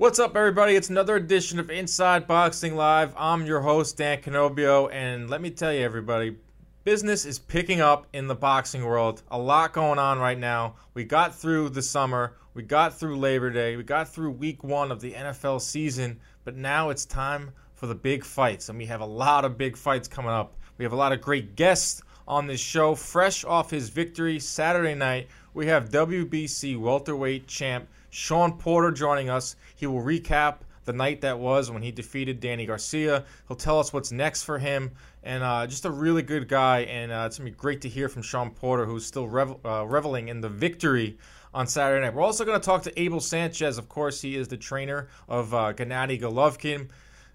What's up, everybody? It's another edition of Inside Boxing Live. I'm your host, Dan Canobbio, and let me tell you, everybody, business is picking up in the boxing world. A lot going on right now. We got through the summer, we got through Labor Day, we got through week one of the NFL season, but now it's time for the big fights, and we have a lot of big fights coming up. We have a lot of great guests on this show. Fresh off his victory Saturday night, we have WBC welterweight champ Shawn Porter joining us. He will recap the night that was when he defeated Danny Garcia. He'll tell us what's next for him, and uh, just a really good guy. And uh, it's gonna be great to hear from Shawn Porter, who's still revel- uh, reveling in the victory on Saturday night. We're also going to talk to Abel Sanchez. Of course, he is the trainer of uh, Gennady Golovkin.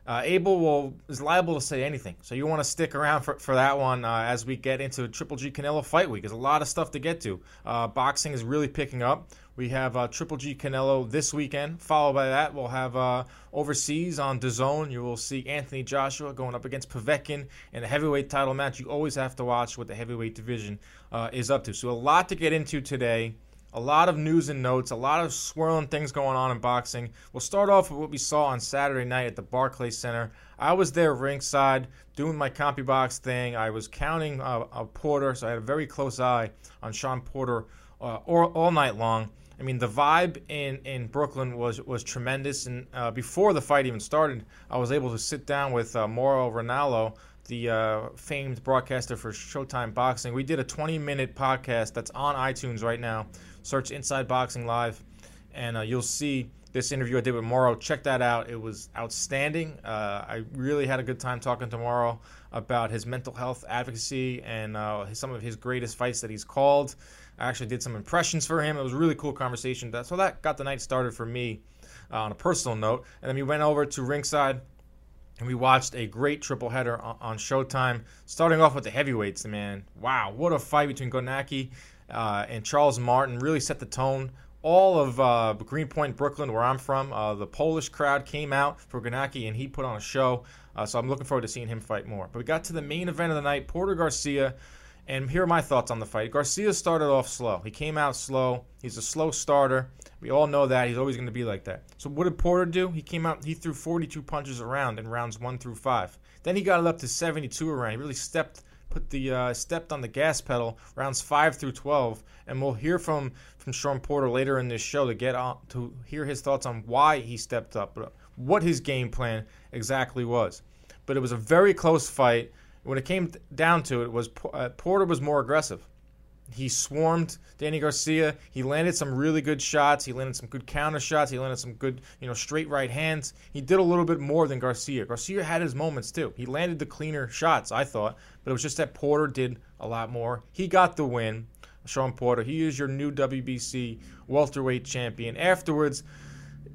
Uh, Abel will is liable to say anything, so you want to stick around for, for that one uh, as we get into Triple G Canelo Fight Week. There's a lot of stuff to get to. Boxing is really picking up. We have uh, Triple G Canelo this weekend. Followed by that, we'll have uh, overseas on DAZN. You will see Anthony Joshua going up against Povetkin in a heavyweight title match. You always have to watch what the heavyweight division uh, is up to. So a lot to get into today a lot of news and notes, a lot of swirling things going on in boxing. We'll start off with what we saw on Saturday night at the Barclays Center. I was there ringside doing my CompuBox thing. I was counting uh, a Porter, so I had a very close eye on Shawn Porter uh, all night long. I mean, the vibe in, in Brooklyn was was tremendous. And uh, before the fight even started, I was able to sit down with uh, Mauro the uh, famed broadcaster for Showtime Boxing. We did a 20 minute podcast that's on iTunes right now. Search Inside Boxing Live, and uh, you'll see this interview I did with Mauro. Check that out. It was outstanding. Uh, I really had a good time talking to Mauro about his mental health advocacy and uh, some of his greatest fights that he's called. I actually did some impressions for him. It was a really cool conversation. So that got the night started for me uh, on a personal note. And then we went over to ringside and we watched a great triple header on, Showtime. Starting off with the heavyweights, man. Wow, what a fight between Kownacki uh, and Charles Martin really set the tone. All of uh, Greenpoint, Brooklyn, where I'm from, uh, the Polish crowd came out for Kownacki, and he put on a show. Uh, so I'm looking forward to seeing him fight more. But we got to the main event of the night, Porter Garcia. And here are my thoughts on the fight. Garcia started off slow. He came out slow. He's a slow starter. We all know that. He's always going to be like that. So what did Porter do? He came out, he threw 42 punches around in rounds 1 through 5. Then he got it up to 72 around. He really stepped put the uh, stepped on the gas pedal rounds five through twelve, and we'll hear from from Shawn Porter later in this show to get on to hear his thoughts on why he stepped up, what his game plan exactly was. But it was a very close fight. When it came down to it, was uh, Porter was more aggressive. He swarmed Danny Garcia. He landed some really good shots. He landed some good counter shots. He landed some good, you know, straight right hands. He did a little bit more than Garcia. Garcia had his moments too. He landed the cleaner shots, I thought, but it was just that Porter did a lot more. He got the win. Shawn Porter. He is your new WBC welterweight champion. Afterwards,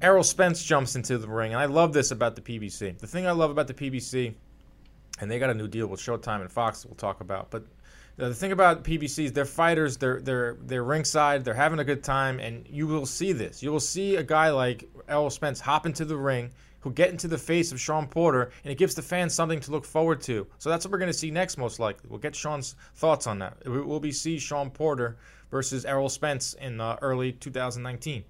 Errol Spence jumps into the ring, and I love this about the PBC. The thing I love about the PBC, and they got a new deal with Showtime and Fox. We'll talk about, but the thing about PBCs, they're fighters. They're they're they're ringside. They're having a good time, and you will see this. You will see a guy like Errol Spence hop into the ring, who get into the face of Shawn Porter, and it gives the fans something to look forward to. So that's what we're going to see next, most likely. We'll get Shawn's thoughts on that. We'll be see Shawn Porter versus Errol Spence in uh, early 2019.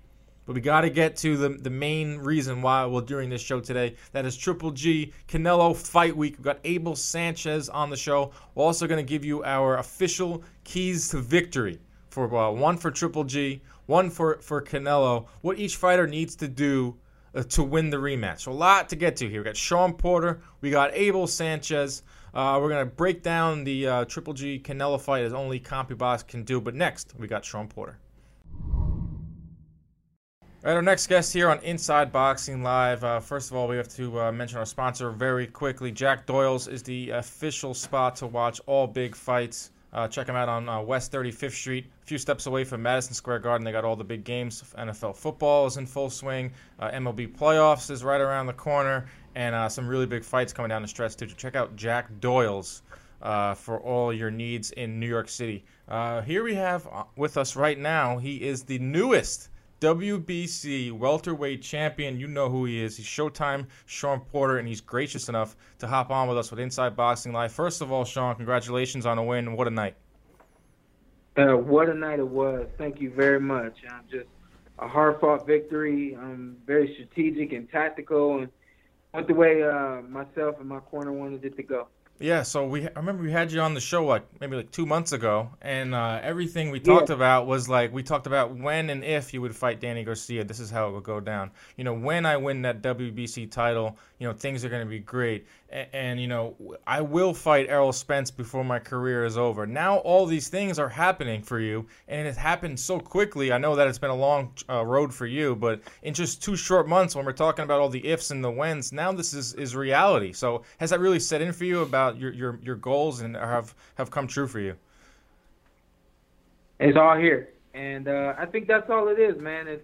But we got to get to the, the main reason why we're doing this show today. That is Triple G Canelo Fight Week. We've got Abel Sanchez on the show. We're also going to give you our official keys to victory for uh, one for Triple G, one for, for Canelo, what each fighter needs to do uh, to win the rematch. So a lot to get to here. We got Shawn Porter, we got Abel Sanchez. Uh, we're going to break down the uh, Triple G Canelo fight as only CompuBox can do. But next, we got Shawn Porter. All right, our next guest here on Inside Boxing Live. Uh, first of all, we have to uh, mention our sponsor very quickly. Jack Doyle's is the official spot to watch all big fights Uh, check them out on uh, West 35th Street, a few steps away from Madison Square Garden. They got all the big games. NFL football is in full swing. Uh, MLB playoffs is right around the corner, and uh, some really big fights coming down the stretch too. Check out Jack Doyle's for all your needs in New York City. Here we have with us right now. He is the newest WBC welterweight champion. You know who he is. He's Showtime Shawn Porter, and he's gracious enough to hop on with us with Inside Boxing Live. First of all, Shawn, congratulations on a win. What a night! Uh, what a night it was. Thank you very much. I'm just a hard fought victory. I'm very strategic and tactical, and went the way uh, myself and my corner wanted it to go. Yeah, so we I remember we had you on the show like maybe like two months ago, and uh, everything we talked yeah. about was like we talked about when and if you would fight Danny Garcia. This is how it would go down. You know, when I win that WBC title, you know things are going to be great, and, and, you know I will fight Errol Spence before my career is over. Now all these things are happening for you, and it happened so quickly. I know that it's been a long uh, road for you, but in just two short months, when we're talking about all the ifs and the whens, now this is is reality. So has that really set in for you about your your your goals and have have come true for you? It's all here, and uh, I think that's all it is, man. It's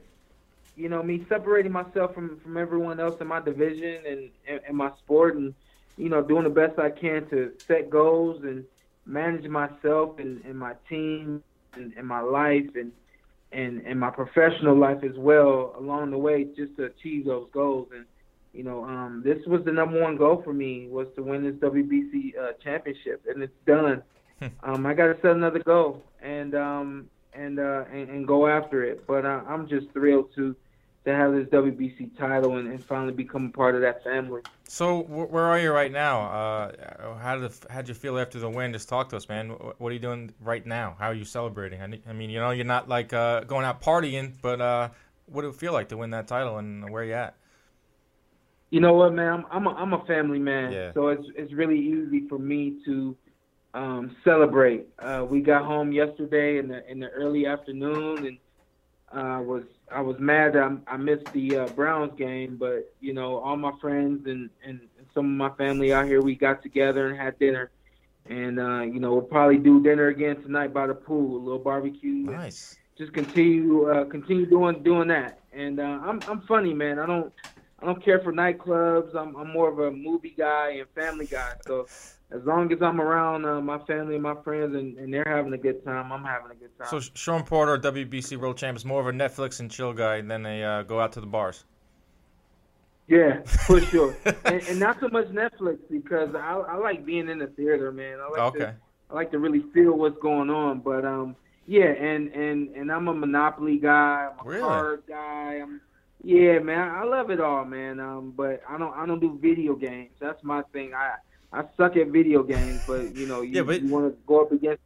you know me separating myself from from everyone else in my division and in my sport, and you know doing the best I can to set goals and manage myself and, and my team and, and my life and and and my professional life as well along the way just to achieve those goals and you know, um, this was the number one goal for me was to win this WBC uh, championship, and it's done. Hmm. um, I got to set another goal and um, and, uh, and and go after it. But uh, I'm just thrilled to to have this WBC title and, and finally become a part of that family. So where are you right now? Uh, how did how did you feel after the win? Just talk to us, man. What are you doing right now? How are you celebrating? I mean, you know, you're not like uh, going out partying, but uh, what do it feel like to win that title and where you at? you know what, man? I'm I'm a, I'm a family man, yeah. so it's it's really easy for me to um, celebrate. Uh, we got home yesterday in the in the early afternoon, and uh, was I was mad that I, I missed the uh, Browns game, but you know, all my friends and and some of my family out here, we got together and had dinner, and uh, you know, we'll probably do dinner again tonight by the pool, a little barbecue. Nice. Just continue uh, continue doing doing that, and uh, I'm I'm funny, man. I don't I don't care for nightclubs. I'm I'm more of a movie guy and family guy. So as long as I'm around uh, my family and my friends and, and they're having a good time, I'm having a good time. So Shawn Porter, WBC World Champ, is more of a Netflix and chill guy than they uh, go out to the bars. Yeah, for sure, and, and, not so much Netflix because I, I like being in the theater, man. I like okay. to I like to really feel what's going on. But um, yeah, and and and I'm a Monopoly guy. I'm a really? card guy. I'm yeah, man, I love it all, man. Um, but I don't I don't do video games. That's my thing. I I suck at video games, but you know, you, yeah, but... you want to go up against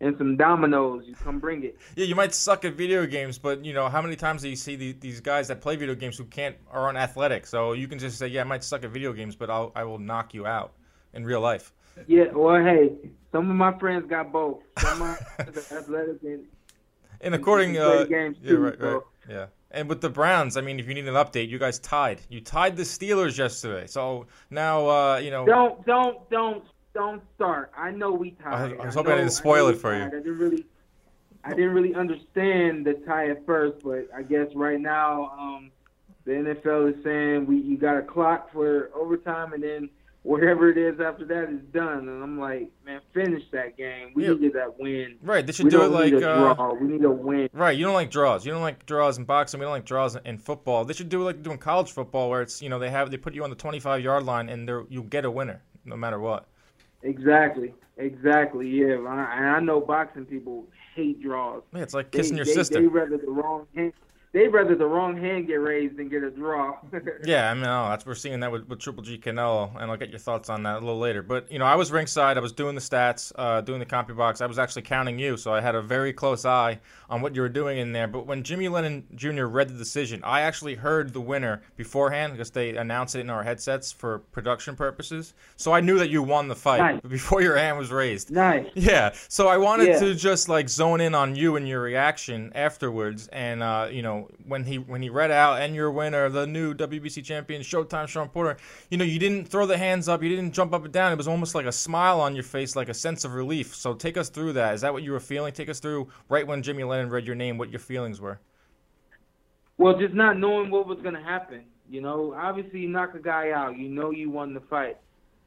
and some dominoes, you come bring it. Yeah, you might suck at video games, but you know how many times do you see the, these guys that play video games who can't are unathletic? So you can just say, yeah, I might suck at video games, but I'll I will knock you out in real life. Yeah, well, hey, some of my friends got both. Some of my athletic and and according uh, games yeah, too, right, so. right, yeah. And with the Browns, I mean, if you need an update, you guys tied. You tied the Steelers yesterday. So now, uh, you know. Don't, don't, don't, don't start. I know we tied. I, I was hoping I, know, I didn't spoil it for you. I didn't really, I didn't really understand the tie at first, but I guess right now, um, the NFL is saying we you got a clock for overtime, and then whatever it is after that is done. And I'm like, man, finish that game. We yeah. needed that win. Right. They should we do it like uh, draw. We need a win. Right. You don't like draws. You don't like draws in boxing. We don't like draws in football. They should do it like doing college football, where it's you know they have they put you on the 25 yard line and you get a winner no matter what. Exactly. Exactly. Yeah. And I, I know boxing people hate draws. Yeah, it's like kissing they, your they, sister. They rather the wrong hand they'd rather the wrong hand get raised than get a draw. yeah, I mean, oh, that's we're seeing that with, with Triple G Canelo, and I'll get your thoughts on that a little later. But you know, I was ringside, I was doing the stats, uh, doing the CompuBox. I was actually counting you, so I had a very close eye on what you were doing in there. But when Jimmy Lennon Jr. read the decision, I actually heard the winner beforehand because they announced it in our headsets for production purposes. So I knew that you won the fight nice. before your hand was raised. Nice. Yeah. So I wanted yeah. to just like zone in on you and your reaction afterwards, and uh, you know when he when he read out and your winner, the new WBC champion, Showtime Shawn Porter, you know, you didn't throw the hands up, you didn't jump up and down. It was almost like a smile on your face, like a sense of relief. So take us through that. Is that what you were feeling? Take us through right when Jimmy Lennon read your name, what your feelings were. Well, just not knowing what was going to happen. You know, obviously you knock a guy out, you know you won the fight,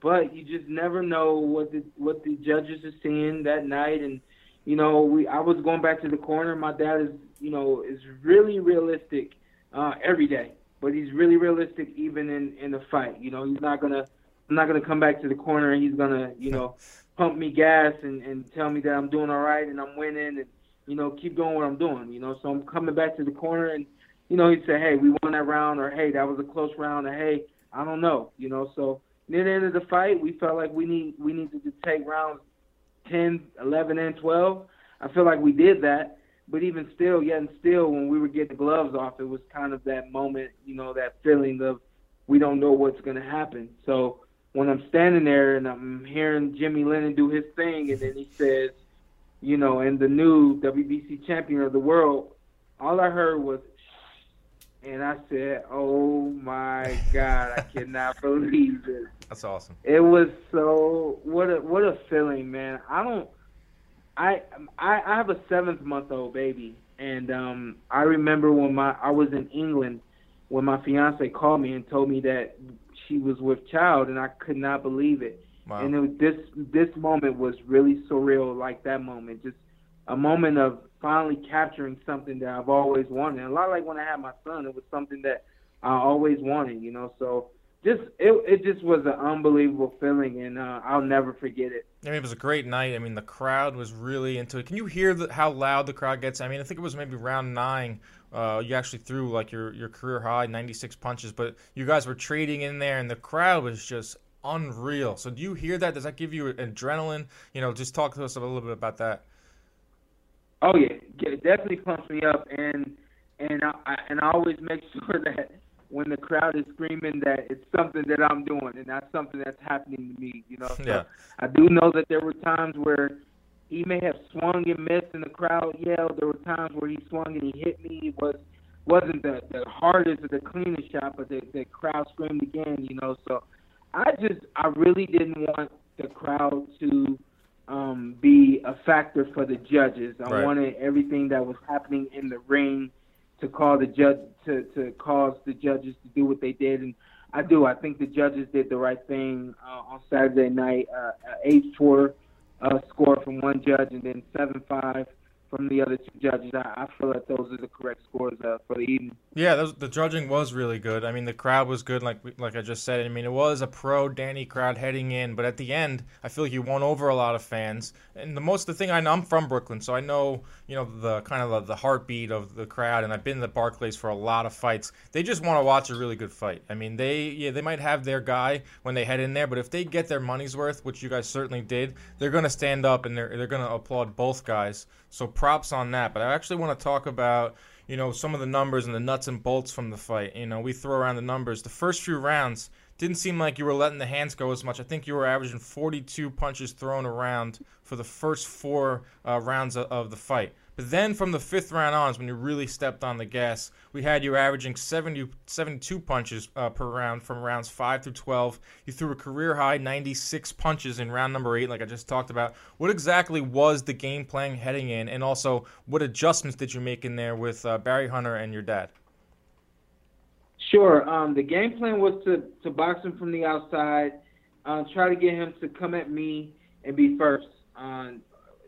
but you just never know what the what the judges are seeing that night. And you know, we I was going back to the corner. My dad is you know is really realistic uh, every day, but he's really realistic even in in the fight. You know, he's not gonna I'm not gonna come back to the corner and he's gonna you know pump me gas and and tell me that I'm doing all right and I'm winning and you know keep doing what I'm doing. You know, so I'm coming back to the corner and you know, he said, hey, we won that round, or hey, that was a close round, or hey, I don't know, you know. So near the end of the fight, we felt like we need we needed to take rounds 10, 11, and 12. I feel like we did that, but even still, yet and still, when we were getting the gloves off, it was kind of that moment, you know, that feeling of we don't know what's going to happen. So when I'm standing there and I'm hearing Jimmy Lennon do his thing, and then he says, you know, and the new WBC champion of the world, all I heard was and I said, "Oh my God, I cannot believe this." That's awesome. It was so what a what a feeling, man. I don't. I I, I have a seventh month old baby, and um, I remember when my I was in England when my fiance called me and told me that she was with child, and I could not believe it. Wow. And it was, this this moment was really surreal, like that moment, just a moment of finally capturing something that I've always wanted. And a lot like when I had my son, it was something that I always wanted, you know. So just it it just was an unbelievable feeling, and uh, I'll never forget it. I mean, it was a great night. I mean, the crowd was really into it. Can you hear the, how loud the crowd gets? I mean, I think it was maybe round nine. Uh, you actually threw like your your career high, 96 punches, but you guys were trading in there, and the crowd was just unreal. So do you hear that? Does that give you adrenaline? You know, just talk to us a little bit about that. Oh yeah, it definitely pumps me up, and and I and I always make sure that when the crowd is screaming that it's something that I'm doing and not something that's happening to me. You know, so yeah. I do know that there were times where he may have swung and missed, and the crowd yelled. There were times where he swung and he hit me. It was wasn't the the hardest or the cleanest shot, but the the crowd screamed again. You know, so I just I really didn't want the crowd to um, be a factor for the judges. I right. wanted everything that was happening in the ring to call the judge to to cause the judges to do what they did, and I do. I think the judges did the right thing uh, on Saturday night. Uh, eight four uh, score from one judge, and then seven five from the other two judges. I, I feel that those are the correct scores uh, for the evening. Yeah, those, the judging was really good. I mean, the crowd was good, like like I just said. I mean, it was a pro Danny crowd heading in, but at the end, I feel like you won over a lot of fans. And the most the thing I know, I'm from Brooklyn, so I know you know the kind of the, the heartbeat of the crowd. And I've been to Barclays for a lot of fights. They just want to watch a really good fight. I mean, they yeah they might have their guy when they head in there, but if they get their money's worth, which you guys certainly did, they're gonna stand up and they're they're gonna applaud both guys. So props on that. But I actually want to talk about, you know, some of the numbers and the nuts and bolts from the fight. You know, we throw around the numbers. The first few rounds didn't seem like you were letting the hands go as much. I think you were averaging 42 punches thrown around for the first four uh, rounds of, of the fight. But then from the fifth round on is when you really stepped on the gas. We had you averaging 70, 72 punches uh, per round from rounds 5 through 12. You threw a career high 96 punches in round number 8, like I just talked about. What exactly was the game plan heading in? And also, what adjustments did you make in there with uh, Barry Hunter and your dad? Sure. Um, the game plan was to, to box him from the outside, uh, try to get him to come at me and be first, uh,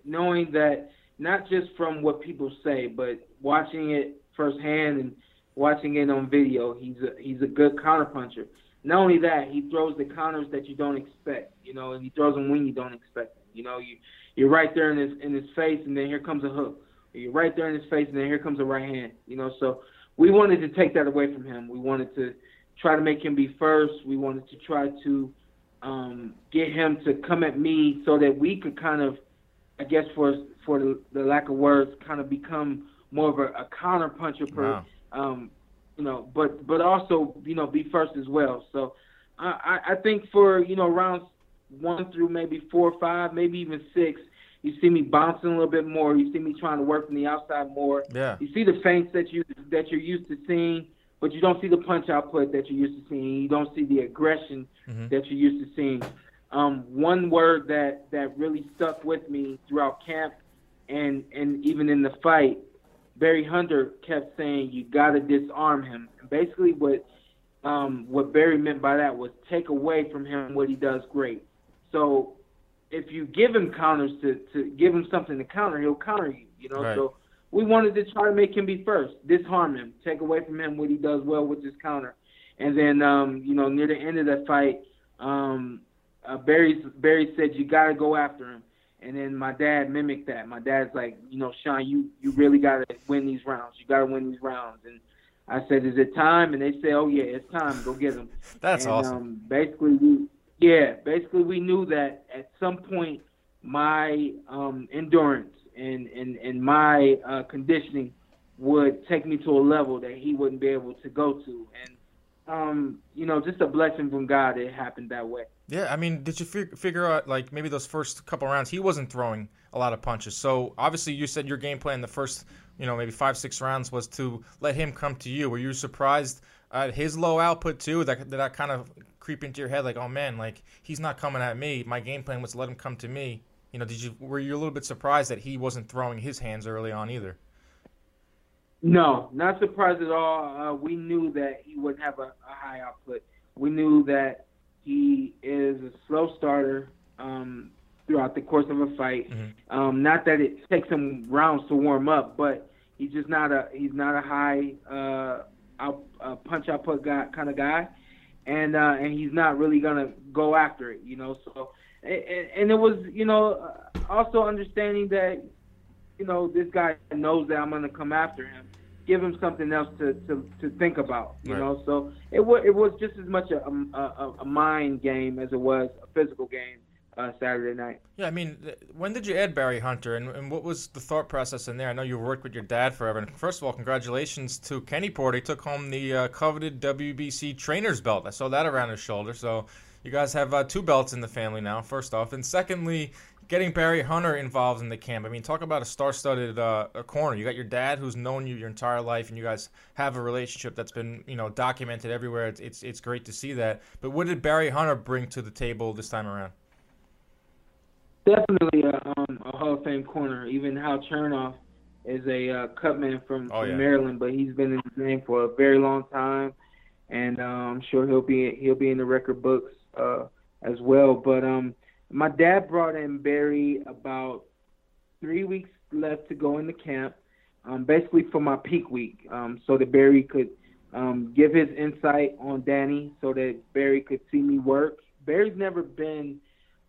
knowing that not just from what people say, but watching it firsthand and watching it on video. He's a he's a good counterpuncher. Not only that, he throws the counters that you don't expect, you know, and he throws them when you don't expect them. You know, you you're right there in his in his face, and then here comes a hook. You're right there in his face, and then here comes a right hand. You know, so we wanted to take that away from him. We wanted to try to make him be first. We wanted to try to um, get him to come at me so that we could kind of, I guess, for for the, the lack of words, kind of become more of a, a counter puncher per, wow. um, you know, but but also you know be first as well. So I I think for you know rounds one through maybe four or five, maybe even six, You see me bouncing a little bit more. You see me trying to work from the outside more. Yeah. You see the feints that you that you're used to seeing, but you don't see the punch output that you're used to seeing. You don't see the aggression Mhm. that you're used to seeing. Um, one word that that really stuck with me throughout camp and and even in the fight, Barry Hunter kept saying you got to disarm him. And basically, what um, what Barry meant by that was take away from him what he does great. So if you give him counters to, to give him something to counter, he'll counter you. You know, Right. so we wanted to try to make him be first, disarm him, take away from him what he does well with his counter, and then um, you know near the end of that fight, um, uh, Barry Barry said you got to go after him, and then my dad mimicked that. My dad's like, you know, Shawn, you you really got to win these rounds. You got to win these rounds, and I said, is it time? And they said, oh yeah, it's time. Go get them. That's and, awesome. Um, basically, we yeah, basically we knew that at some point my um, endurance and and and my uh, conditioning would take me to a level that he wouldn't be able to go to, and um, you know, just a blessing from God. It happened that way. Yeah, I mean, did you fig- figure out like maybe those first couple rounds he wasn't throwing a lot of punches? So obviously you said your game plan the first, you know, maybe five six rounds was to let him come to you. Were you surprised at his low output too? That did that kind of creep into your head like, oh man, like he's not coming at me. My game plan was to let him come to me. You know, did you were you a little bit surprised that he wasn't throwing his hands early on either? No, not surprised at all. Uh, we knew that he wouldn't have a, a high output. We knew that he is a slow starter um, throughout the course of a fight. Mhm. Um, not that it takes him rounds to warm up, but he's just not a he's not a high uh, out, uh, punch output guy kind of guy, and uh, and he's not really gonna go after it, you know. So and, and it was you know uh, also understanding that you know this guy knows that I'm gonna come after him. Give him something else to, to, to think about, you Right. know. So it was it was just as much a, a a mind game as it was a physical game uh, Saturday night. Yeah, I mean, when did you add Barry Hunter, and, and what was the thought process in there? I know you worked with your dad forever. And first of all, congratulations to Kenny Porter. He took home the uh, coveted WBC trainer's belt. I saw that around his shoulder. So you guys have uh, two belts in the family now. First off, and secondly, getting Barry Hunter involved in the camp. I mean, talk about a star-studded uh, a corner. You got your dad, who's known you your entire life, and you guys have a relationship that's been, you know, documented everywhere. It's it's, it's great to see that. But what did Barry Hunter bring to the table this time around? Definitely a, um, a Hall of Fame corner. Even Hal Chernoff is a uh, cutman from, Oh, from yeah. Maryland, but he's been in the game for a very long time, and uh, I'm sure he'll be he'll be in the record books uh, as well. But um, my dad brought in Barry about three weeks left to go into camp, um, basically for my peak week, um, so that Barry could um, give his insight on Danny, so that Barry could see me work. Barry's never been,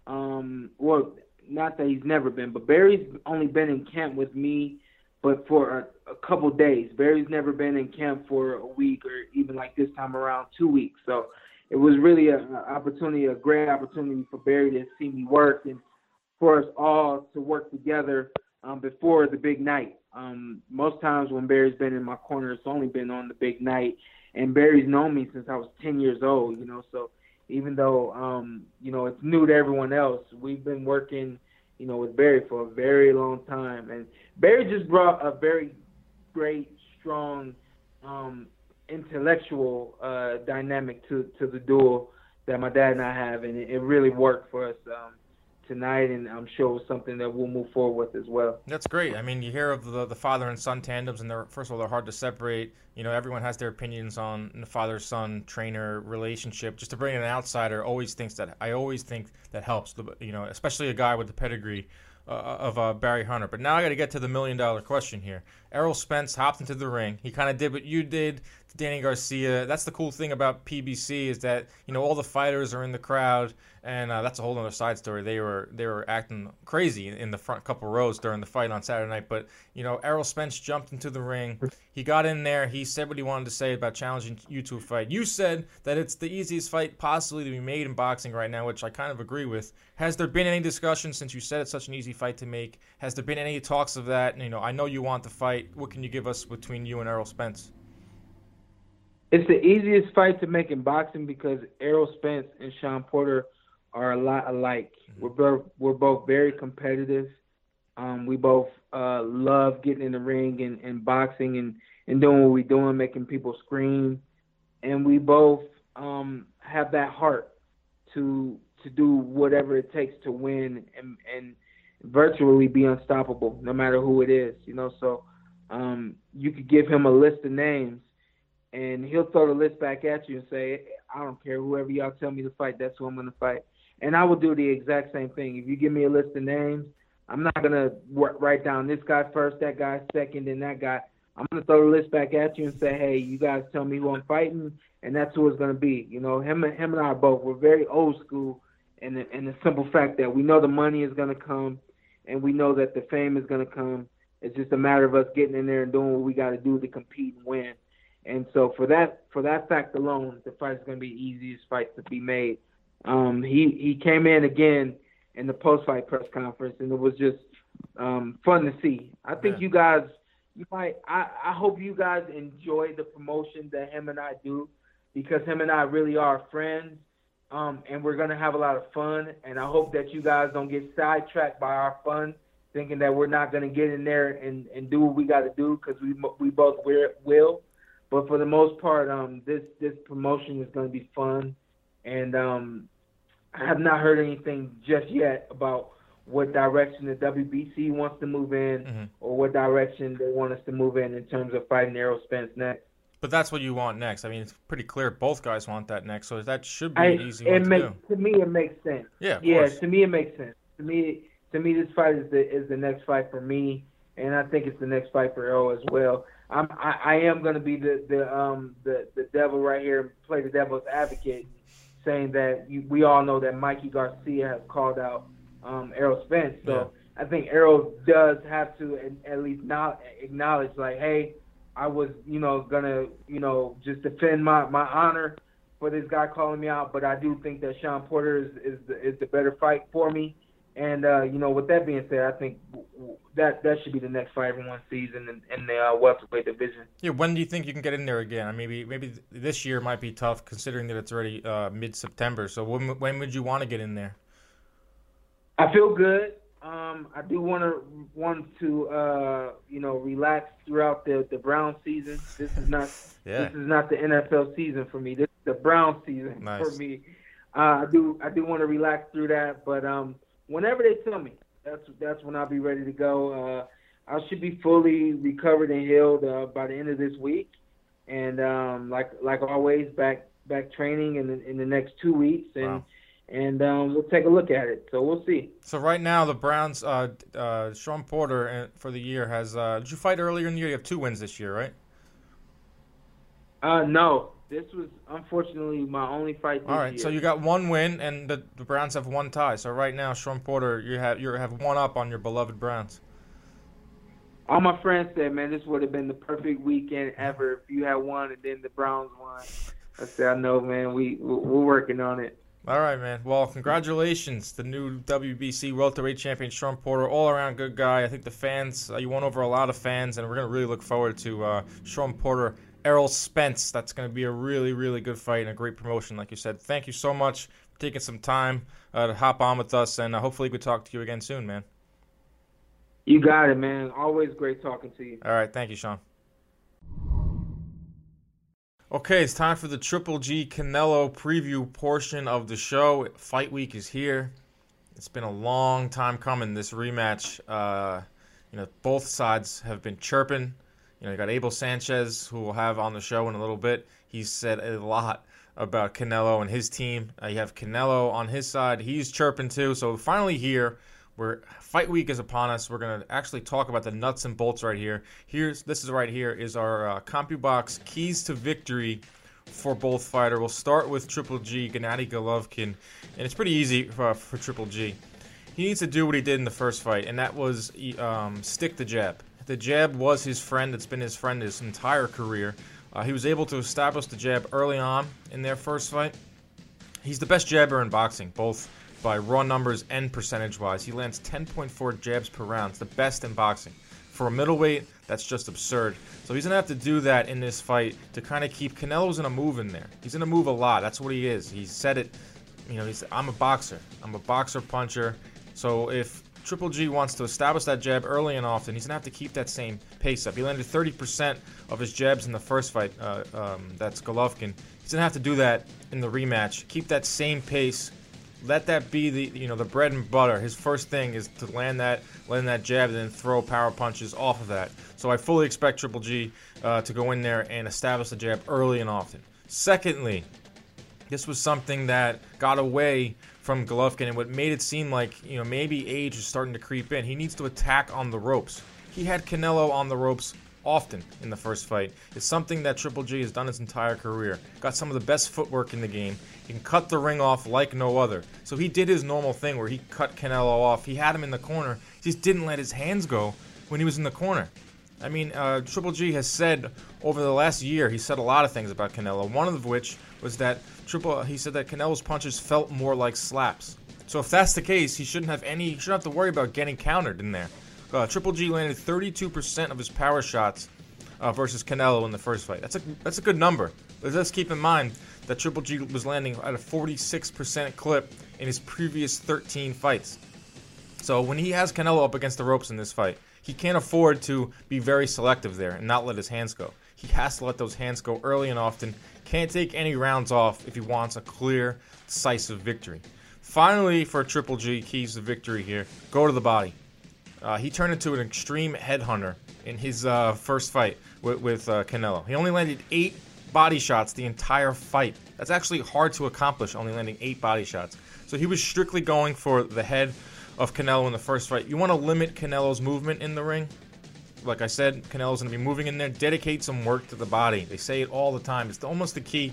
um, well, not that he's never been, but Barry's only been in camp with me, but for a, a couple days. Barry's never been in camp for a week or even like this time around two weeks. So it was really a, a opportunity, a great opportunity for Barry to see me work and for us all to work together um, before the big night. Um, most times when Barry's been in my corner, it's only been on the big night, and Barry's known me since I was 10 years old. You know, so even though um, you know it's new to everyone else, we've been working, you know, with Barry for a very long time, and Barry just brought a very great, strong, um, intellectual uh, dynamic to to the duel that my dad and I have, and it, it really worked for us um, tonight, and I'm sure something that we'll move forward with as well. That's great. I mean, you hear of the, the father and son tandems, and they're first of all they're hard to separate. You know, everyone has their opinions on the father son trainer relationship. Just to bring in an outsider, always thinks that I always think that helps. You know, especially a guy with the pedigree uh, of uh, Barry Hunter. But now I got to get to the million dollar question here. Errol Spence hopped into the ring. He kind of did what you did Danny Garcia. That's the cool thing about PBC is that you know all the fighters are in the crowd, and uh, that's a whole other side story. They were they were acting crazy in the front couple rows during the fight on Saturday night. But you know Errol Spence jumped into the ring. He got in there. He said what he wanted to say about challenging you to a fight. You said that it's the easiest fight possibly to be made in boxing right now, which I kind of agree with. Has there been any discussion since you said it's such an easy fight to make? Has there been any talks of that? You know, I know you want the fight. What can you give us between you and Errol Spence? It's the easiest fight to make in boxing because Errol Spence and Shawn Porter are a lot alike. We're both we're both very competitive. Um, we both uh, love getting in the ring and, and boxing and, and doing what we're doing, making people scream. And we both um, have that heart to to do whatever it takes to win and, and virtually be unstoppable, no matter who it is. You know, so um, you could give him a list of names, and he'll throw the list back at you and say, "I don't care. Whoever y'all tell me to fight, that's who I'm going to fight." And I will do the exact same thing. If you give me a list of names, I'm not gonna write down this guy first, that guy second, and that guy. I'm gonna throw the list back at you and say, hey, you guys tell me who I'm fighting, and that's who it's gonna be. You know, him and him and I both. We're very old school, in the, in the simple fact that we know the money is gonna come, and we know that the fame is gonna come. It's just a matter of us getting in there and doing what we got to do to compete and win. And so for that for that fact alone, the fight is going to be the easiest fight to be made. Um, he he came in again in the post fight press conference, and it was just um, fun to see. I think yeah. you guys, you might. I, I hope you guys enjoy the promotion that him and I do, because him and I really are friends, um, and we're gonna have a lot of fun. And I hope that you guys don't get sidetracked by our fun, thinking that we're not gonna get in there and, and do what we got to do, because we we both will. But for the most part, um, this this promotion is gonna be fun, and um, I have not heard anything just yet about what direction the WBC wants to move in mm-hmm. or what direction they want us to move in in terms of fighting Errol Spence next. But that's what you want next. I mean, it's pretty clear both guys want that next, so that should be I, an easy it one makes, to do. To me, it makes sense. Yeah, yeah. Course. To me, it makes sense. To me, to me, this fight is the is the next fight for me, and I think it's the next fight for Errol as well. I'm I, I am going to be the the um the the devil right here, play the devil's advocate, saying that you, we all know that Mikey Garcia has called out um, Errol Spence. So yeah. I think Errol does have to at least not acknowledge, like, hey, I was, you know, gonna, you know, just defend my my honor for this guy calling me out. But I do think that Shawn Porter is is the, is the better fight for me. And uh, you know, with that being said, I think that that should be the next fight everyone sees in, in the uh, welterweight division. Yeah, when do you think you can get in there again? Maybe maybe this year might be tough considering that it's already uh, mid September. So when when would you want to get in there? I feel good. Um, I do want to want to uh, you know relax throughout the the Brown season. This is not yeah. this is not the NFL season for me. This is the Brown season nice. for me. Uh, I do I do want to relax through that, but um, whenever they tell me, that's that's when I'll be ready to go. Uh, I should be fully recovered and healed uh, by the end of this week, and um, like like always, back back training in the, in the next two weeks, and wow. and um, we'll take a look at it. So we'll see. So right now, the Browns, uh, uh, Shawn Porter uh, for the year has. Uh, did you fight earlier in the year? You have two wins this year, right? Uh, no, this was unfortunately my only fight. All right, year. so you got one win, and the, the Browns have one tie. So right now, Shawn Porter, you have you have one up on your beloved Browns. All my friends said, man, this would have been the perfect weekend ever if you had won and then the Browns won. I said, I know, man. We we're working on it. All right, man. Well, congratulations, the new WBC welterweight champion, Shawn Porter. All around good guy. I think the fans, uh, you won over a lot of fans, and we're gonna really look forward to uh, Shawn Porter Errol Spence. That's going to be a really, really good fight and a great promotion, like you said. Thank you so much for taking some time uh, to hop on with us, and uh, hopefully we talk to you again soon, man. You got it, man. Always great talking to you. All right. Thank you, Shawn. Okay, it's time for the Triple G Canelo preview portion of the show. Fight week is here. It's been a long time coming, this rematch. Uh, you know, both sides have been chirping you know, you got Abel Sanchez, who we'll have on the show in a little bit. He said a lot about Canelo and his team. Uh, you have Canelo on his side. He's chirping too. So finally here, where fight week is upon us, we're gonna actually talk about the nuts and bolts right here. Here's this is right here is our uh, CompuBox keys to victory for both fighter. We'll start with Triple G, Gennady Golovkin, and it's pretty easy for, for Triple G. He needs to do what he did in the first fight, and that was um, stick the jab. The jab was his friend. It's been his friend his entire career. Uh, he was able to establish the jab early on in their first fight. He's the best jabber in boxing, both by raw numbers and percentage wise. He lands 10.4 jabs per round. It's the best in boxing. For a middleweight, that's just absurd. So he's going to have to do that in this fight to kind of keep Canelo's in a move in there. He's going to move a lot. That's what he is. He said it. You know, he's I'm a boxer. I'm a boxer puncher. So if Triple G wants to establish that jab early and often, he's going to have to keep that same pace up. He landed 30% of his jabs in the first fight. Uh, um, that's Golovkin. He's going to have to do that in the rematch. Keep that same pace. Let that be the you know the bread and butter. His first thing is to land that land that jab and then throw power punches off of that. So I fully expect Triple G uh, to go in there and establish the jab early and often. Secondly, this was something that got away from Golovkin and what made it seem like, you know, maybe age is starting to creep in. He needs to attack on the ropes. He had Canelo on the ropes often in the first fight. It's something that Triple G has done his entire career. Got some of the best footwork in the game. He can cut the ring off like no other. So he did his normal thing where he cut Canelo off. He had him in the corner. He just didn't let his hands go when he was in the corner. I mean, uh, Triple G has said over the last year, he said a lot of things about Canelo. One of which was that Triple, he said that Canelo's punches felt more like slaps. So if that's the case, he shouldn't have any, he shouldn't have to worry about getting countered in there. Uh, Triple G landed 32% of his power shots uh, versus Canelo in the first fight. That's a that's a good number. But let's keep in mind that Triple G was landing at a 46% clip in his previous 13 fights. So when he has Canelo up against the ropes in this fight, he can't afford to be very selective there and not let his hands go. He has to let those hands go early and often. Can't take any rounds off if he wants a clear, decisive victory. Finally, for Triple G, keys to victory here go to the body. Uh, he turned into an extreme headhunter in his uh, first fight with, with uh, Canelo. He only landed eight body shots the entire fight. That's actually hard to accomplish, only landing eight body shots. So he was strictly going for the head of Canelo in the first fight. You want to limit Canelo's movement in the ring. Like I said, Canelo's going to be moving in there. Dedicate some work to the body. They say it all the time. It's almost the key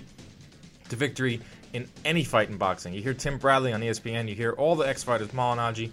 to victory in any fight in boxing. You hear Tim Bradley on ESPN. You hear all the ex-fighters, Malignaggi,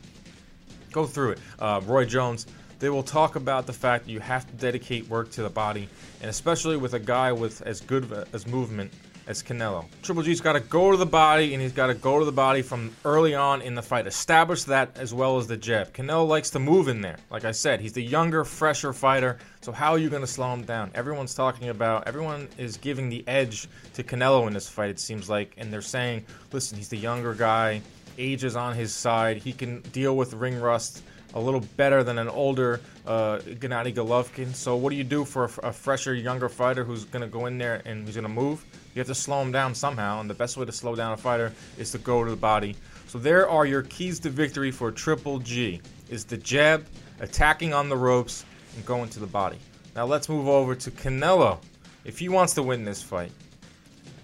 go through it. Uh, Roy Jones. They will talk about the fact that you have to dedicate work to the body, and especially with a guy with as good as movement as Canelo. Triple G's got to go to the body, and he's got to go to the body from early on in the fight. Establish that as well as the jab. Canelo likes to move in there. Like I said, he's the younger, fresher fighter. So how are you going to slow him down? Everyone's talking about, everyone is giving the edge to Canelo in this fight, it seems like, and they're saying, listen, he's the younger guy. Age is on his side. He can deal with ring rust a little better than an older uh, Gennady Golovkin. So what do you do for a, a fresher, younger fighter who's going to go in there and he's going to move? You have to slow him down somehow, and the best way to slow down a fighter is to go to the body. So there are your keys to victory for Triple G: is the jab, attacking on the ropes, and going to the body. Now let's move over to Canelo. If he wants to win this fight,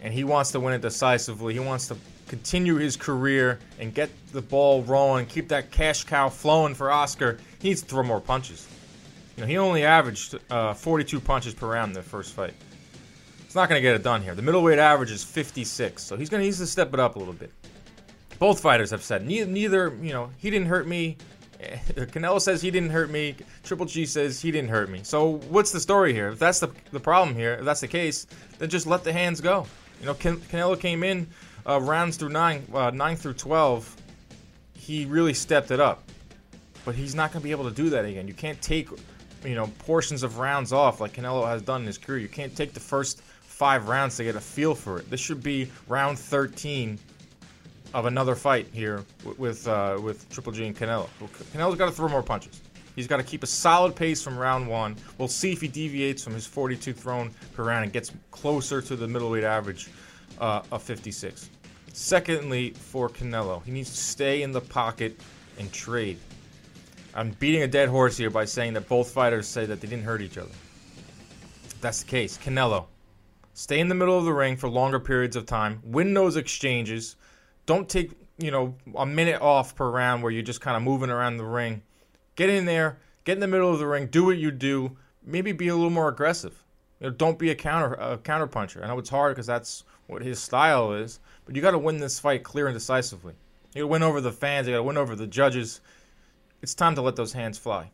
and he wants to win it decisively, he wants to continue his career and get the ball rolling, keep that cash cow flowing for Oscar, he needs to throw more punches. You know, he only averaged uh, 42 punches per round in the first fight. It's not going to get it done here. The middleweight average is 56, so he's going to need to step it up a little bit. Both fighters have said neither, neither you know, he didn't hurt me. Canelo says he didn't hurt me. Triple G says he didn't hurt me. So what's the story here? If that's the the problem here, if that's the case, then just let the hands go. You know, Can- Canelo came in uh, rounds through nine, uh, nine through twelve. He really stepped it up, but he's not going to be able to do that again. You can't take, you know, portions of rounds off like Canelo has done in his career. You can't take the first five rounds to get a feel for it. This should be round 13 of another fight here with uh, with Triple G and Canelo. Canelo's got to throw more punches. He's got to keep a solid pace from round one. We'll see if he deviates from his 42 thrown per round and gets closer to the middleweight average uh, of 56. Secondly, for Canelo, he needs to stay in the pocket and trade. I'm beating a dead horse here by saying that both fighters say that they didn't hurt each other. That's the case. Canelo, Stay in the middle of the ring for longer periods of time. Win those exchanges. Don't take, you know, a minute off per round where you're just kind of moving around the ring. Get in there, get in the middle of the ring, do what you do. Maybe be a little more aggressive. You know, don't be a counter a counter puncher. I know it's hard because that's what his style is, but you got to win this fight clear and decisively. You got to win over the fans. You got to win over the judges. It's time to let those hands fly.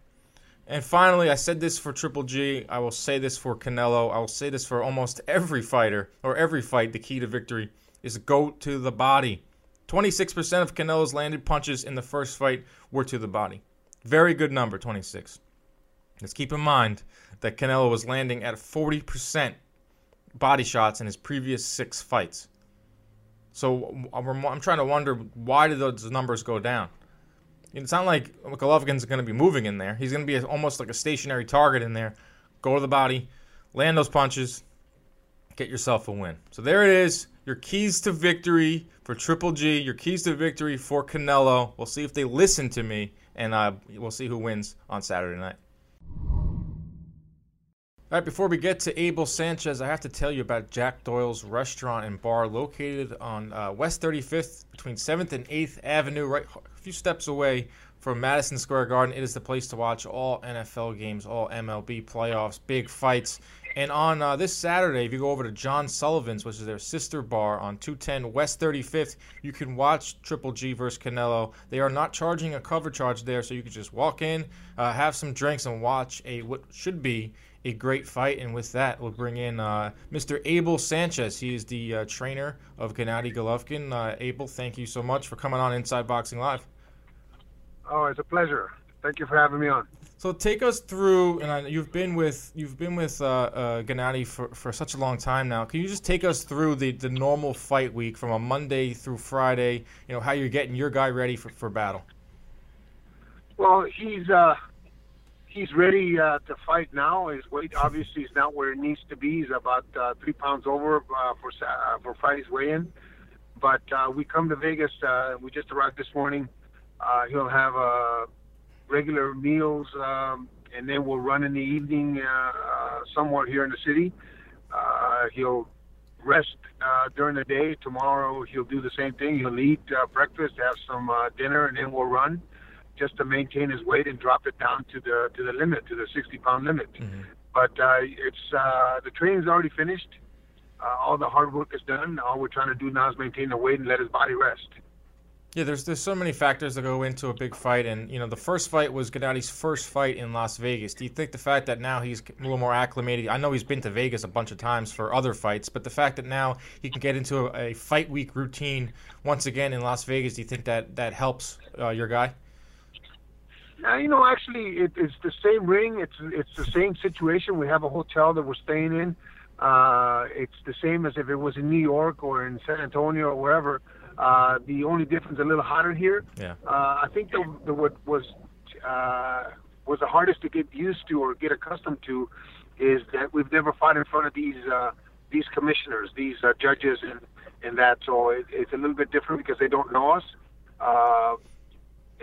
And finally, I said this for Triple G. I will say this for Canelo. I will say this for almost every fighter or every fight. The key to victory is go to the body. 26% of Canelo's landed punches in the first fight were to the body. Very good number, 26. Let's keep in mind that Canelo was landing at 40% body shots in his previous six fights. So I'm trying to wonder why did those numbers go down? It's not like Golovkin's going to be moving in there. He's going to be almost like a stationary target in there. Go to the body, land those punches, get yourself a win. So there it is. Your keys to victory for Triple G. Your keys to victory for Canelo. We'll see if they listen to me, and uh, we'll see who wins on Saturday night. All right, before we get to Abel Sanchez, I have to tell you about Jack Doyle's restaurant and bar located on uh, West 35th between 7th and 8th Avenue, right a few steps away from Madison Square Garden. It is the place to watch all NFL games, all MLB playoffs, big fights. And on uh, this Saturday, if you go over to John Sullivan's, which is their sister bar on 210 West 35th, you can watch Triple G versus Canelo. They are not charging a cover charge there, so you can just walk in, uh, have some drinks, and watch a what should be a great fight. And with that, we'll bring in uh, Mr. Abel Sanchez. He is the uh, trainer of Gennady Golovkin. Uh, Abel, thank you so much for coming on Inside Boxing Live. Oh, it's a pleasure. Thank you for having me on. So take us through, and I, you've been with you've been with uh, uh, Gennady for, for such a long time now. Can you just take us through the, the normal fight week from a Monday through Friday? You know how you're getting your guy ready for, for battle. Well, he's uh, he's ready uh, to fight now. His weight obviously is not where it needs to be. He's about uh, three pounds over uh, for uh, for Friday's weigh-in. But uh, we come to Vegas. Uh, we just arrived this morning. Uh, he'll have uh, regular meals, um, and then we'll run in the evening uh, uh, somewhere here in the city. Uh, he'll rest uh, during the day. Tomorrow he'll do the same thing. He'll eat uh, breakfast, have some uh, dinner, and then we'll run just to maintain his weight and drop it down to the to the limit, to the 60 pound limit. Mm-hmm. But uh, it's uh, the training's already finished. Uh, all the hard work is done. All we're trying to do now is maintain the weight and let his body rest. Yeah, there's there's so many factors that go into a big fight, and you know the first fight was Gennady's first fight in Las Vegas. Do you think the fact that now he's a little more acclimated? I know he's been to Vegas a bunch of times for other fights, but the fact that now he can get into a, a fight week routine once again in Las Vegas, do you think that that helps uh, your guy? Uh, you know, actually, it, it's the same ring. It's it's the same situation. We have a hotel that we're staying in. Uh, it's the same as if it was in New York or in San Antonio or wherever. Uh, the only difference is a little hotter here. Yeah. Uh, I think the, the what was uh, was the hardest to get used to or get accustomed to is that we've never fought in front of these uh, these commissioners, these uh, judges, and and that. So it, it's a little bit different because they don't know us.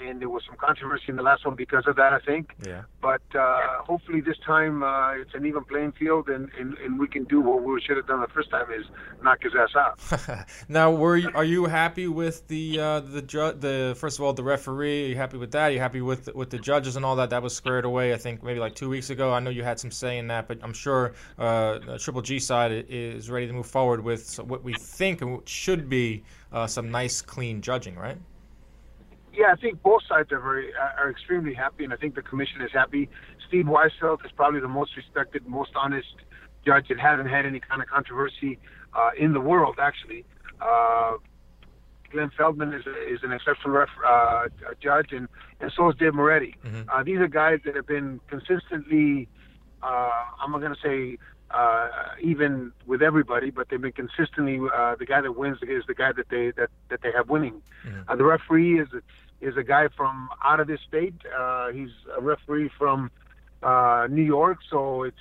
And there was some controversy in the last one because of that, I think. Yeah. But uh, hopefully this time uh, it's an even playing field, and, and, and we can do what we should have done the first time is knock his ass out. now, were you, are you happy with the uh, the ju- the first of all the referee? Are you happy with that? Are you happy with with the judges and all that? That was squared away, I think, maybe like two weeks ago. I know you had some say in that, but I'm sure uh, the Triple G side is ready to move forward with what we think should be uh, some nice, clean judging, right? Yeah, I think both sides are very are extremely happy, and I think the commission is happy. Steve Weisfeld is probably the most respected, most honest judge. It hasn't had any kind of controversy uh, in the world, actually. Uh, Glenn Feldman is, a, is an exceptional ref, uh, judge, and, and so is Dave Moretti. Mm-hmm. Uh, these are guys that have been consistently, uh, I'm not going to say uh, even with everybody, but they've been consistently uh, the guy that wins is the guy that they that, that they have winning. Mm-hmm. Uh, the referee is is a guy from out of this state. Uh, he's a referee from uh, New York, so it's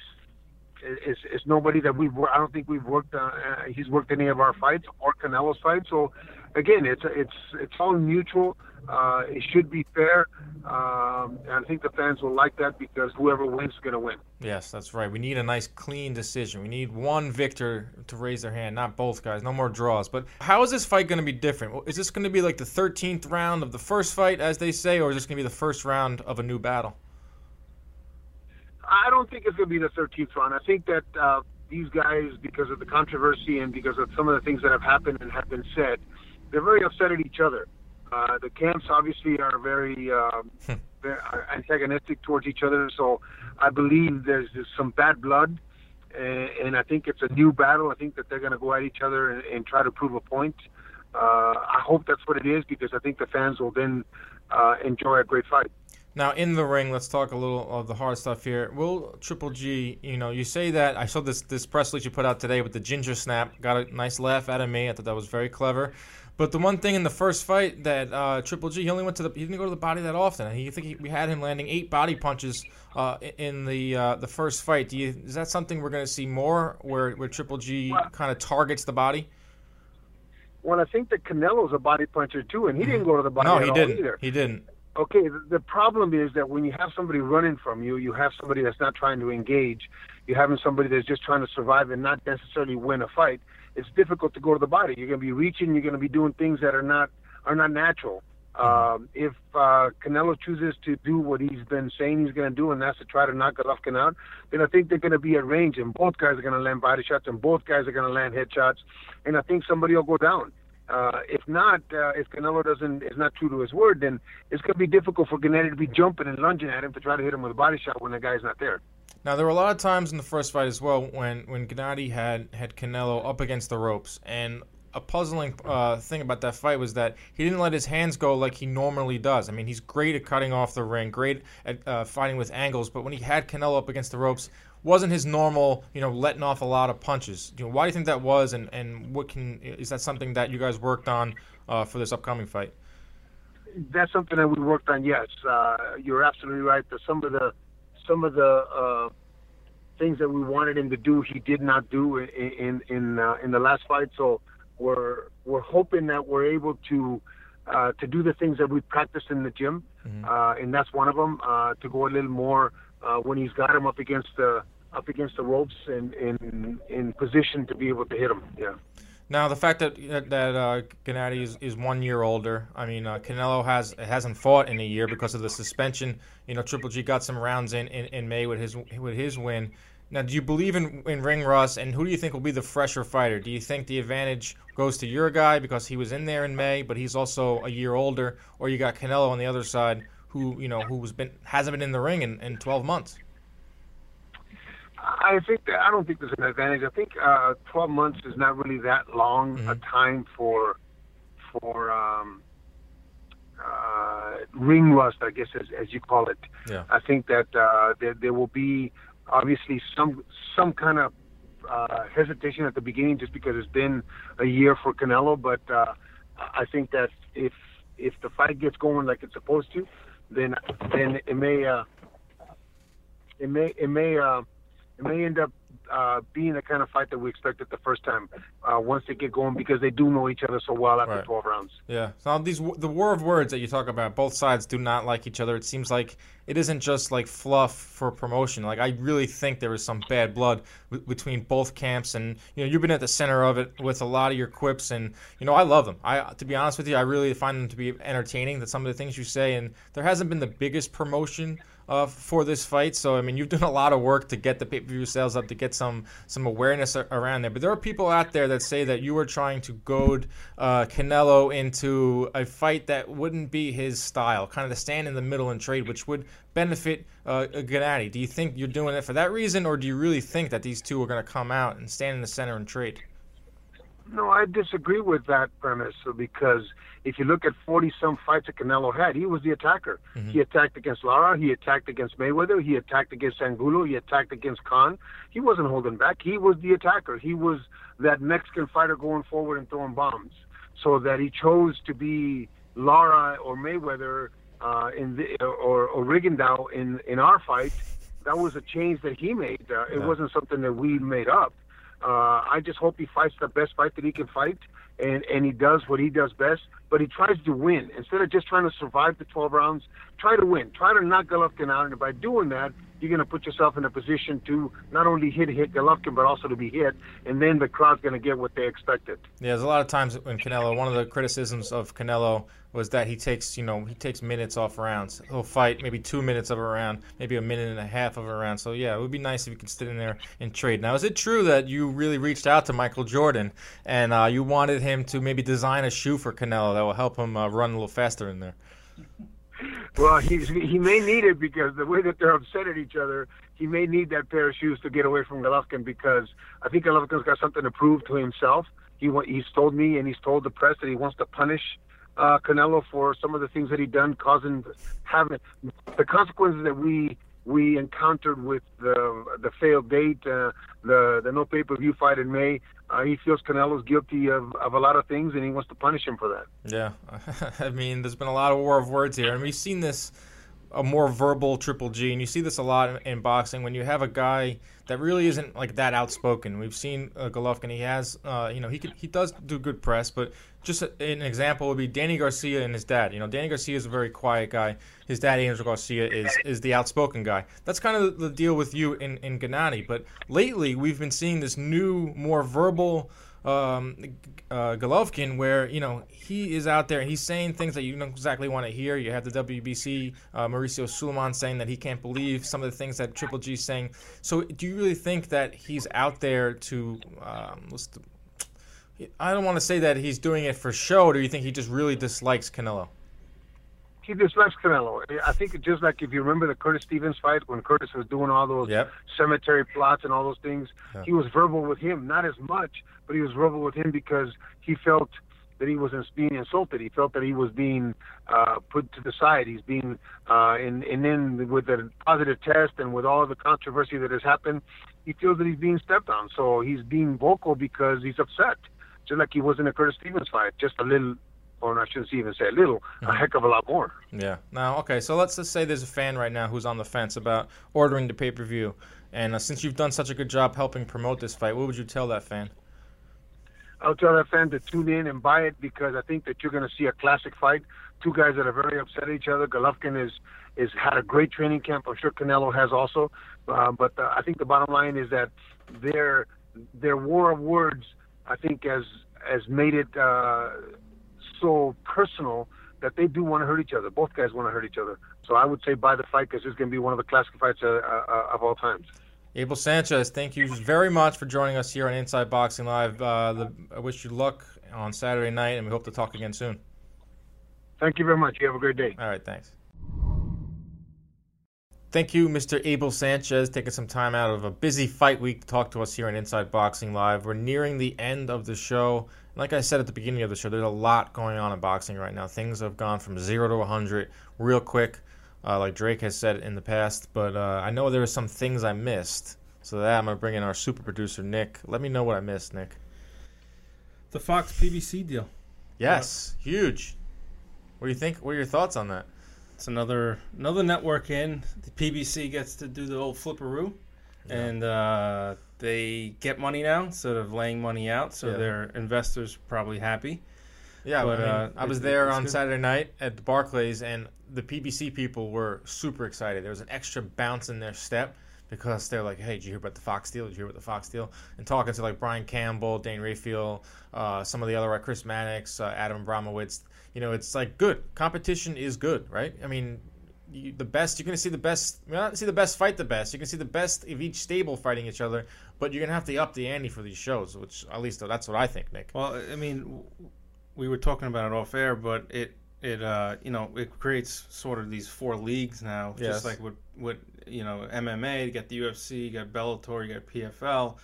it's, it's nobody that we've. I don't think we've worked. Uh, he's worked any of our fights or Canelo's fights. So again, it's it's it's all mutual. Uh, it should be fair, um, and I think the fans will like that because whoever wins is going to win. Yes, that's right. We need a nice, clean decision. We need one victor to raise their hand, not both guys. No more draws. But how is this fight going to be different? Is this going to be like the 13th round of the first fight, as they say, or is this going to be the first round of a new battle? I don't think it's going to be the 13th round. I think that uh, these guys, because of the controversy and because of some of the things that have happened and have been said, they're very upset at each other. Uh, the camps obviously are very, um, very antagonistic towards each other. So I believe there's, there's some bad blood, and, and, I think it's a new battle. I think that they're going to go at each other and, and, try to prove a point. Uh, I hope that's what it is because I think the fans will then uh, enjoy a great fight. Now in the ring, let's talk a little of the hard stuff here. Will Triple G, you know, you say that I saw this this press release you put out today with the ginger snap. Got a nice laugh out of me. I thought that was very clever. But the one thing in the first fight that uh, Triple G, he only went to the he didn't go to the body that often. I think he, we had him landing eight body punches uh, in the uh, the first fight. Do you is that something we're going to see more where where Triple G kind of targets the body? Well, I think that Canelo's a body puncher too, and he didn't go to the body no, he didn't. either. He didn't. Okay, the, the problem is that when you have somebody running from you, you have somebody that's not trying to engage. You're having somebody that's just trying to survive and not necessarily win a fight. It's difficult to go to the body. You're going to be reaching. You're going to be doing things that are not are not natural. Um, if uh, Canelo chooses to do what he's been saying he's going to do, and that's to try to knock Golovkin out, then I think they're going to be at range, and both guys are going to land body shots, and both guys are going to land head shots, and I think somebody will go down. Uh, if not, uh, if Canelo doesn't is not true to his word, then it's going to be difficult for Gennady to be jumping and lunging at him to try to hit him with a body shot when the guy's not there. Now there were a lot of times in the first fight as well when when Gennady had had Canelo up against the ropes, and a puzzling uh, thing about that fight was that he didn't let his hands go like he normally does. I mean, he's great at cutting off the ring, great at uh, fighting with angles, but when he had Canelo up against the ropes, wasn't his normal, you know, letting off a lot of punches. You know, why do you think that was, and, and what can is that something that you guys worked on uh, for this upcoming fight? That's something that we worked on. Yes, uh, you're absolutely right. That some of the some of the uh, things that we wanted him to do, he did not do in in in, uh, in the last fight. So we're we're hoping that we're able to. Uh, to do the things that we practiced in the gym, mm-hmm. uh, and that's one of them. Uh, to go a little more uh, when he's got him up against the up against the ropes and in in position to be able to hit him. Yeah. Now the fact that that uh, Gennady is, is one year older. I mean, uh, Canelo has hasn't fought in a year because of the suspension. You know, Triple G got some rounds in, in, in May with his with his win. Now, do you believe in in ring rust? And who do you think will be the fresher fighter? Do you think the advantage goes to your guy because he was in there in May, but he's also a year older, or you got Canelo on the other side, who you know who's been hasn't been in the ring in, in 12 months? I think that, I don't think there's an advantage. I think uh, 12 months is not really that long mm-hmm. a time for for um, uh, ring rust, I guess, as, as you call it. Yeah. I think that uh, there, there will be obviously some some kind of uh, hesitation at the beginning, just because it's been a year for Canelo. But uh, I think that if if the fight gets going like it's supposed to, then then it may uh, it may it may uh, it may end up uh, being the kind of fight that we expected the first time uh, once they get going because they do know each other so well after right. 12 rounds. Yeah. So these the war of words that you talk about, both sides do not like each other. It seems like it isn't just like fluff for promotion. Like I really think there is some bad blood w- between both camps, and you know you've been at the center of it with a lot of your quips, and you know I love them. I to be honest with you, I really find them to be entertaining. That some of the things you say, and there hasn't been the biggest promotion uh, for this fight. So I mean, you've done a lot of work to get the pay-per-view sales up, to get some some awareness around there. But there are people out there that say that you were trying to goad uh, Canelo into a fight that wouldn't be his style, kind of the stand in the middle and trade, which would benefit uh, Gennady. Do you think you're doing it for that reason, or do you really think that these two are going to come out and stand in the center and trade? No, I disagree with that premise because if you look at 40 some fights that Canelo had, he was the attacker. Mm-hmm. He attacked against Lara, he attacked against Mayweather, he attacked against Angulo, he attacked against Khan. He wasn't holding back. He was the attacker. He was that Mexican fighter going forward and throwing bombs. So that he chose to be Lara or Mayweather uh, in the, or, or Rigondeaux in, in our fight, that was a change that he made. Uh, it yeah. wasn't something that we made up. Uh, I just hope he fights the best fight that he can fight, and and he does what he does best. But he tries to win instead of just trying to survive the 12 rounds. Try to win. Try to knock Golovkin out, and by doing that, you're going to put yourself in a position to not only hit hit Golovkin, but also to be hit, and then the crowd's going to get what they expected. Yeah, there's a lot of times when Canelo. One of the criticisms of Canelo was that he takes, you know, he takes minutes off rounds. He'll fight maybe two minutes of a round, maybe a minute and a half of a round. So yeah, it would be nice if you could sit in there and trade. Now, is it true that you really reached out to Michael Jordan and uh, you wanted him to maybe design a shoe for Canelo that will help him uh, run a little faster in there? Well, he's, he may need it because the way that they're upset at each other, he may need that pair of shoes to get away from Golovkin because I think Golovkin's got something to prove to himself. He he's told me and he's told the press that he wants to punish uh, Canelo for some of the things that he done, causing having the consequences that we we encountered with the the failed date, uh, the the no pay per view fight in May. Uh, he feels Canelo's guilty of, of a lot of things, and he wants to punish him for that. Yeah, I mean, there's been a lot of war of words here, and we've seen this a more verbal Triple G, and you see this a lot in, in, boxing when you have a guy that really isn't like that outspoken. We've seen uh, Golovkin; he has, uh, you know, he he does do good press, but just a, an example would be Danny Garcia and his dad. You know, Danny Garcia is a very quiet guy. His dad, Angel Garcia, is is the outspoken guy. That's kind of the deal with you in in Gennady. But lately, we've been seeing this new, more verbal um, uh, Golovkin, where you know he is out there and he's saying things that you don't exactly want to hear. You have the WBC uh, Mauricio Sulaiman saying that he can't believe some of the things that Triple G is saying. So, do you really think that he's out there to? Um, I don't want to say that he's doing it for show. Or do you think he just really dislikes Canelo? he dislikes Canelo. I think just like if you remember the Curtis Stevens fight when Curtis was doing all those yep. cemetery plots and all those things, yeah. he was verbal with him, not as much, but he was verbal with him because he felt that he was being insulted. He felt that he was being uh, put to the side. He's being, uh, and and then with the positive test and with all the controversy that has happened, he feels that he's being stepped on. So he's being vocal because he's upset, just like he was in the Curtis Stevens fight, just a little or I shouldn't even say a little, mm-hmm. a heck of a lot more. Yeah. Now, okay, so let's just say there's a fan right now who's on the fence about ordering the pay per view, and uh, since you've done such a good job helping promote this fight, what would you tell that fan? I'll tell that fan to tune in and buy it because I think that you're going to see a classic fight. Two guys that are very upset at each other. Golovkin is is had a great training camp. I'm sure Canelo has also, uh, but uh, I think the bottom line is that their their war of words, I think, has has made it. Uh, so personal that they do want to hurt each other. Both guys want to hurt each other. So I would say buy the fight because it's going to be one of the classic fights uh, uh, of all times. Abel Sanchez, thank you very much for joining us here on Inside Boxing Live. Uh, the, I wish you luck on Saturday night, and we hope to talk again soon. Thank you very much. You have a great day. All right, thanks. Thank you, Mr. Abel Sanchez, taking some time out of a busy fight week to talk to us here on Inside Boxing Live. We're nearing the end of the show. Like I said at the beginning of the show, there's a lot going on in boxing right now. Things have gone from zero to 100 real quick, uh, like Drake has said in the past. But uh, I know there are some things I missed. So that I'm gonna bring in our super producer Nick. Let me know what I missed, Nick. The Fox PBC deal. Yes, yeah. huge. What do you think? What are your thoughts on that? It's another another network in. The PBC gets to do the old flipperoo, yeah. and uh, they get money now instead of laying money out, so yeah. their investors probably happy. Yeah, but I, mean, uh, I was there on good. Saturday night at the Barclays, and the PBC people were super excited. There was an extra bounce in their step because they're like, "Hey, did you hear about the Fox deal? Did you hear about the Fox deal?" And talking to like Brian Campbell, Dan Rafael, uh, some of the other, like Chris Mannix, uh, Adam Abramowitz. You know, it's like good competition is good, right? I mean, you, the best. You're going to see the best. You're not see the best fight the best. You can see the best of each stable fighting each other, but you're going to have to up the ante for these shows. Which at least that's what I think, Nick. Well, I mean, we were talking about it off air, but it it uh you know it creates sort of these four leagues now, yes. just like what what you know MMA. You got the UFC, you got Bellator, you got PFL.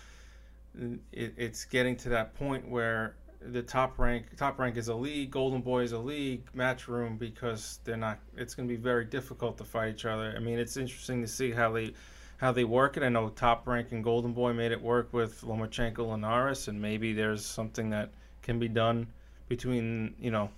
It, it's getting to that point where the top rank top rank is a league, Golden Boy is a league, Matchroom because they're not. It's going to be very difficult to fight each other. I mean, it's interesting to see how they how they work it. I know Top Rank and Golden Boy made it work with Lomachenko Linares, and maybe there's something that can be done between you know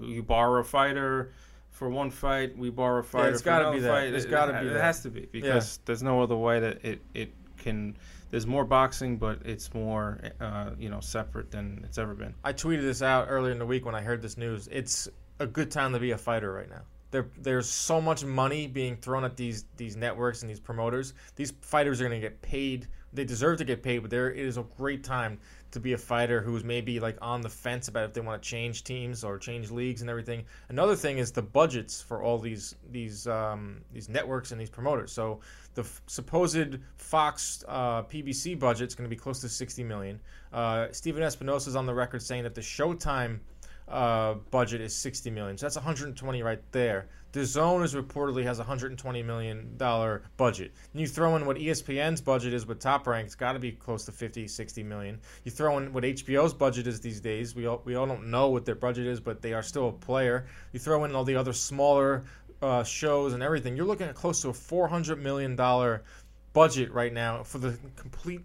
you borrow a fighter for one fight, we borrow a fighter. Yeah, it's got to be that. Fight. It's got to be. It that. has to be because yeah. there's no other way that it it can there's more boxing, but it's more uh, you know separate than it's ever been. I tweeted this out earlier in the week when I heard this news. It's a good time to be a fighter right now. There, there's so much money being thrown at these these networks and these promoters. These fighters are going to get paid. They deserve to get paid, but there it is a great time to be a fighter who's maybe like on the fence about if they want to change teams or change leagues and everything. Another thing is the budgets for all these these um, these networks and these promoters. So the f- supposed Fox uh, PBC budget is going to be close to 60 million. Uh, Stephen Espinoza is on the record saying that the Showtime uh, budget is 60 million. So that's 120 right there. DAZN is reportedly has 120 million dollar budget. And you throw in what ESPN's budget is with Top Rank, it's got to be close to 50, 60 million. You throw in what HBO's budget is these days. We all, we all don't know what their budget is, but they are still a player. You throw in all the other smaller uh, shows and everything. You're looking at close to a 400 million dollar budget right now for the complete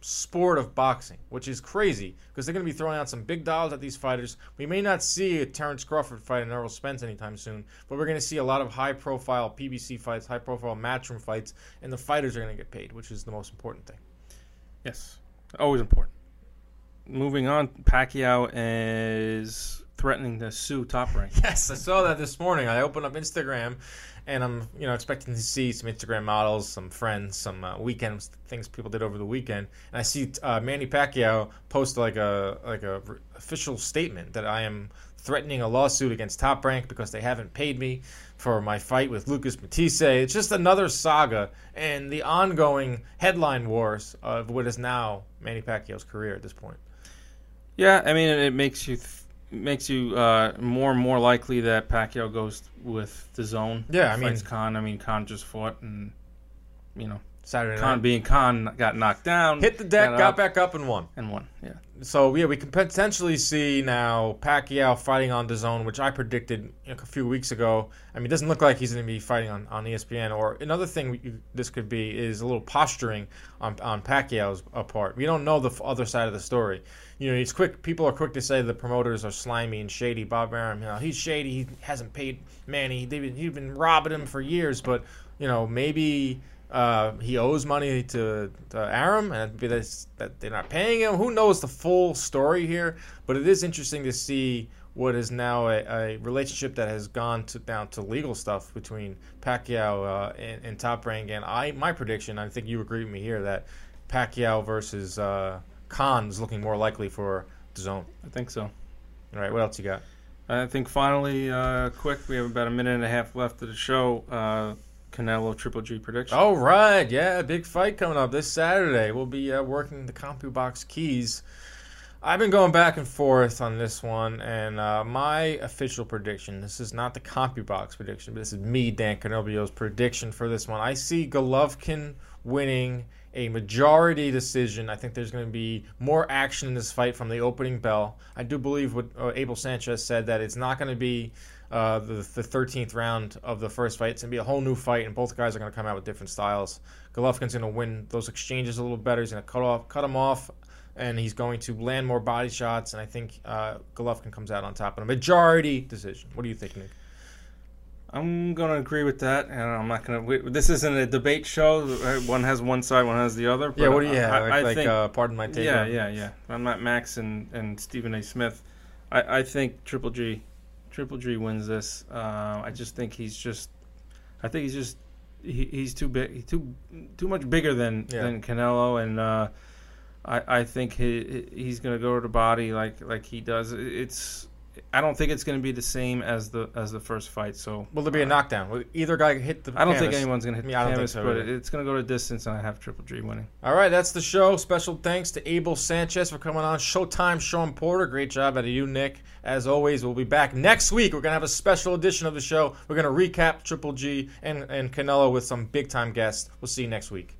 sport of boxing, which is crazy because they're going to be throwing out some big dollars at these fighters. We may not see a Terence Crawford fight and Errol Spence anytime soon, but we're going to see a lot of high profile PBC fights, high profile matchroom fights, and the fighters are going to get paid, which is the most important thing. Yes, always important. Moving on, Pacquiao is threatening to sue Top Rank. Yes, I saw that this morning. I opened up Instagram and I'm you know expecting to see some Instagram models, some friends, some uh, weekend things people did over the weekend, and I see uh, Manny Pacquiao post like a like a official statement that I am threatening a lawsuit against Top Rank because they haven't paid me for my fight with Lucas Matthysse. It's just another saga and the ongoing headline wars of what is now Manny Pacquiao's career at this point. Yeah, I mean it makes you. Th- makes you uh, more and more likely that Pacquiao goes with DAZN. Yeah, I mean, Khan. I mean, Khan just fought, and you know, Saturday Khan night. being Khan got knocked down, hit the deck, got up, back up, and won. and won. Yeah. So yeah, we can potentially see now Pacquiao fighting on DAZN, which I predicted a few weeks ago. I mean, it doesn't look like he's going to be fighting on, on ESPN. Or another thing we, this could be is a little posturing on on Pacquiao's uh, part. We don't know the other side of the story. You know, it's quick. People are quick to say the promoters are slimy and shady. Bob Arum, you know, he's shady. He hasn't paid Manny. They've been, he's been robbing him for years. But you know, maybe uh, he owes money to, to Arum, and that they're not paying him. Who knows the full story here? But it is interesting to see what is now a, a relationship that has gone to, down to legal stuff between Pacquiao uh, and, and Top Rank. And I, my prediction, I think you agree with me here, that Pacquiao versus uh, Khan is looking more likely for DAZN. I think so. All right, what else you got? I think finally, uh, quick, we have about a minute and a half left of the show. Canelo Triple G prediction. All right, yeah, big fight coming up this Saturday. We'll be uh, working the CompuBox keys. I've been going back and forth on this one, and uh, my official prediction this is not the CompuBox prediction, but this is me, Dan Canobbio's prediction for this one. I see Golovkin winning a majority decision. I think there's going to be more action in this fight from the opening bell. I do believe what uh, Abel Sanchez said that it's not going to be uh, the, the 13th round of the first fight. It's going to be a whole new fight, and both guys are going to come out with different styles. Golovkin's going to win those exchanges a little better. He's going to cut off, cut them off, and he's going to land more body shots. And I think uh, Golovkin comes out on top in a majority decision. What do you think, Nick? I'm gonna agree with that, and I'm not gonna. We, this isn't a debate show. One has one side, one has the other. yeah, what do you have? I, like, I like, think, uh, pardon my take. yeah, yeah, yeah. I'm not Max and, and Stephen A. Smith. I, I think Triple G, Triple G wins this. Uh, I just think he's just. I think he's just. He, he's too big. Too too much bigger than Yeah. than Canelo, and uh, I I think he he's gonna go to the body like like he does. It's. I don't think it's going to be the same as the as the first fight. So Will there be a uh, knockdown? Will either guy hit the I don't think anyone's going to hit the Yeah, I canvas, so but either. it's going to go to distance, and I have Triple G winning. All right, that's the show. Special thanks to Abel Sanchez for coming on. Showtime, Shawn Porter. Great job out of you, Nick. As always, we'll be back next week. We're going to have a special edition of the show. We're going to recap Triple G and, and Canelo with some big time guests. We'll see you next week.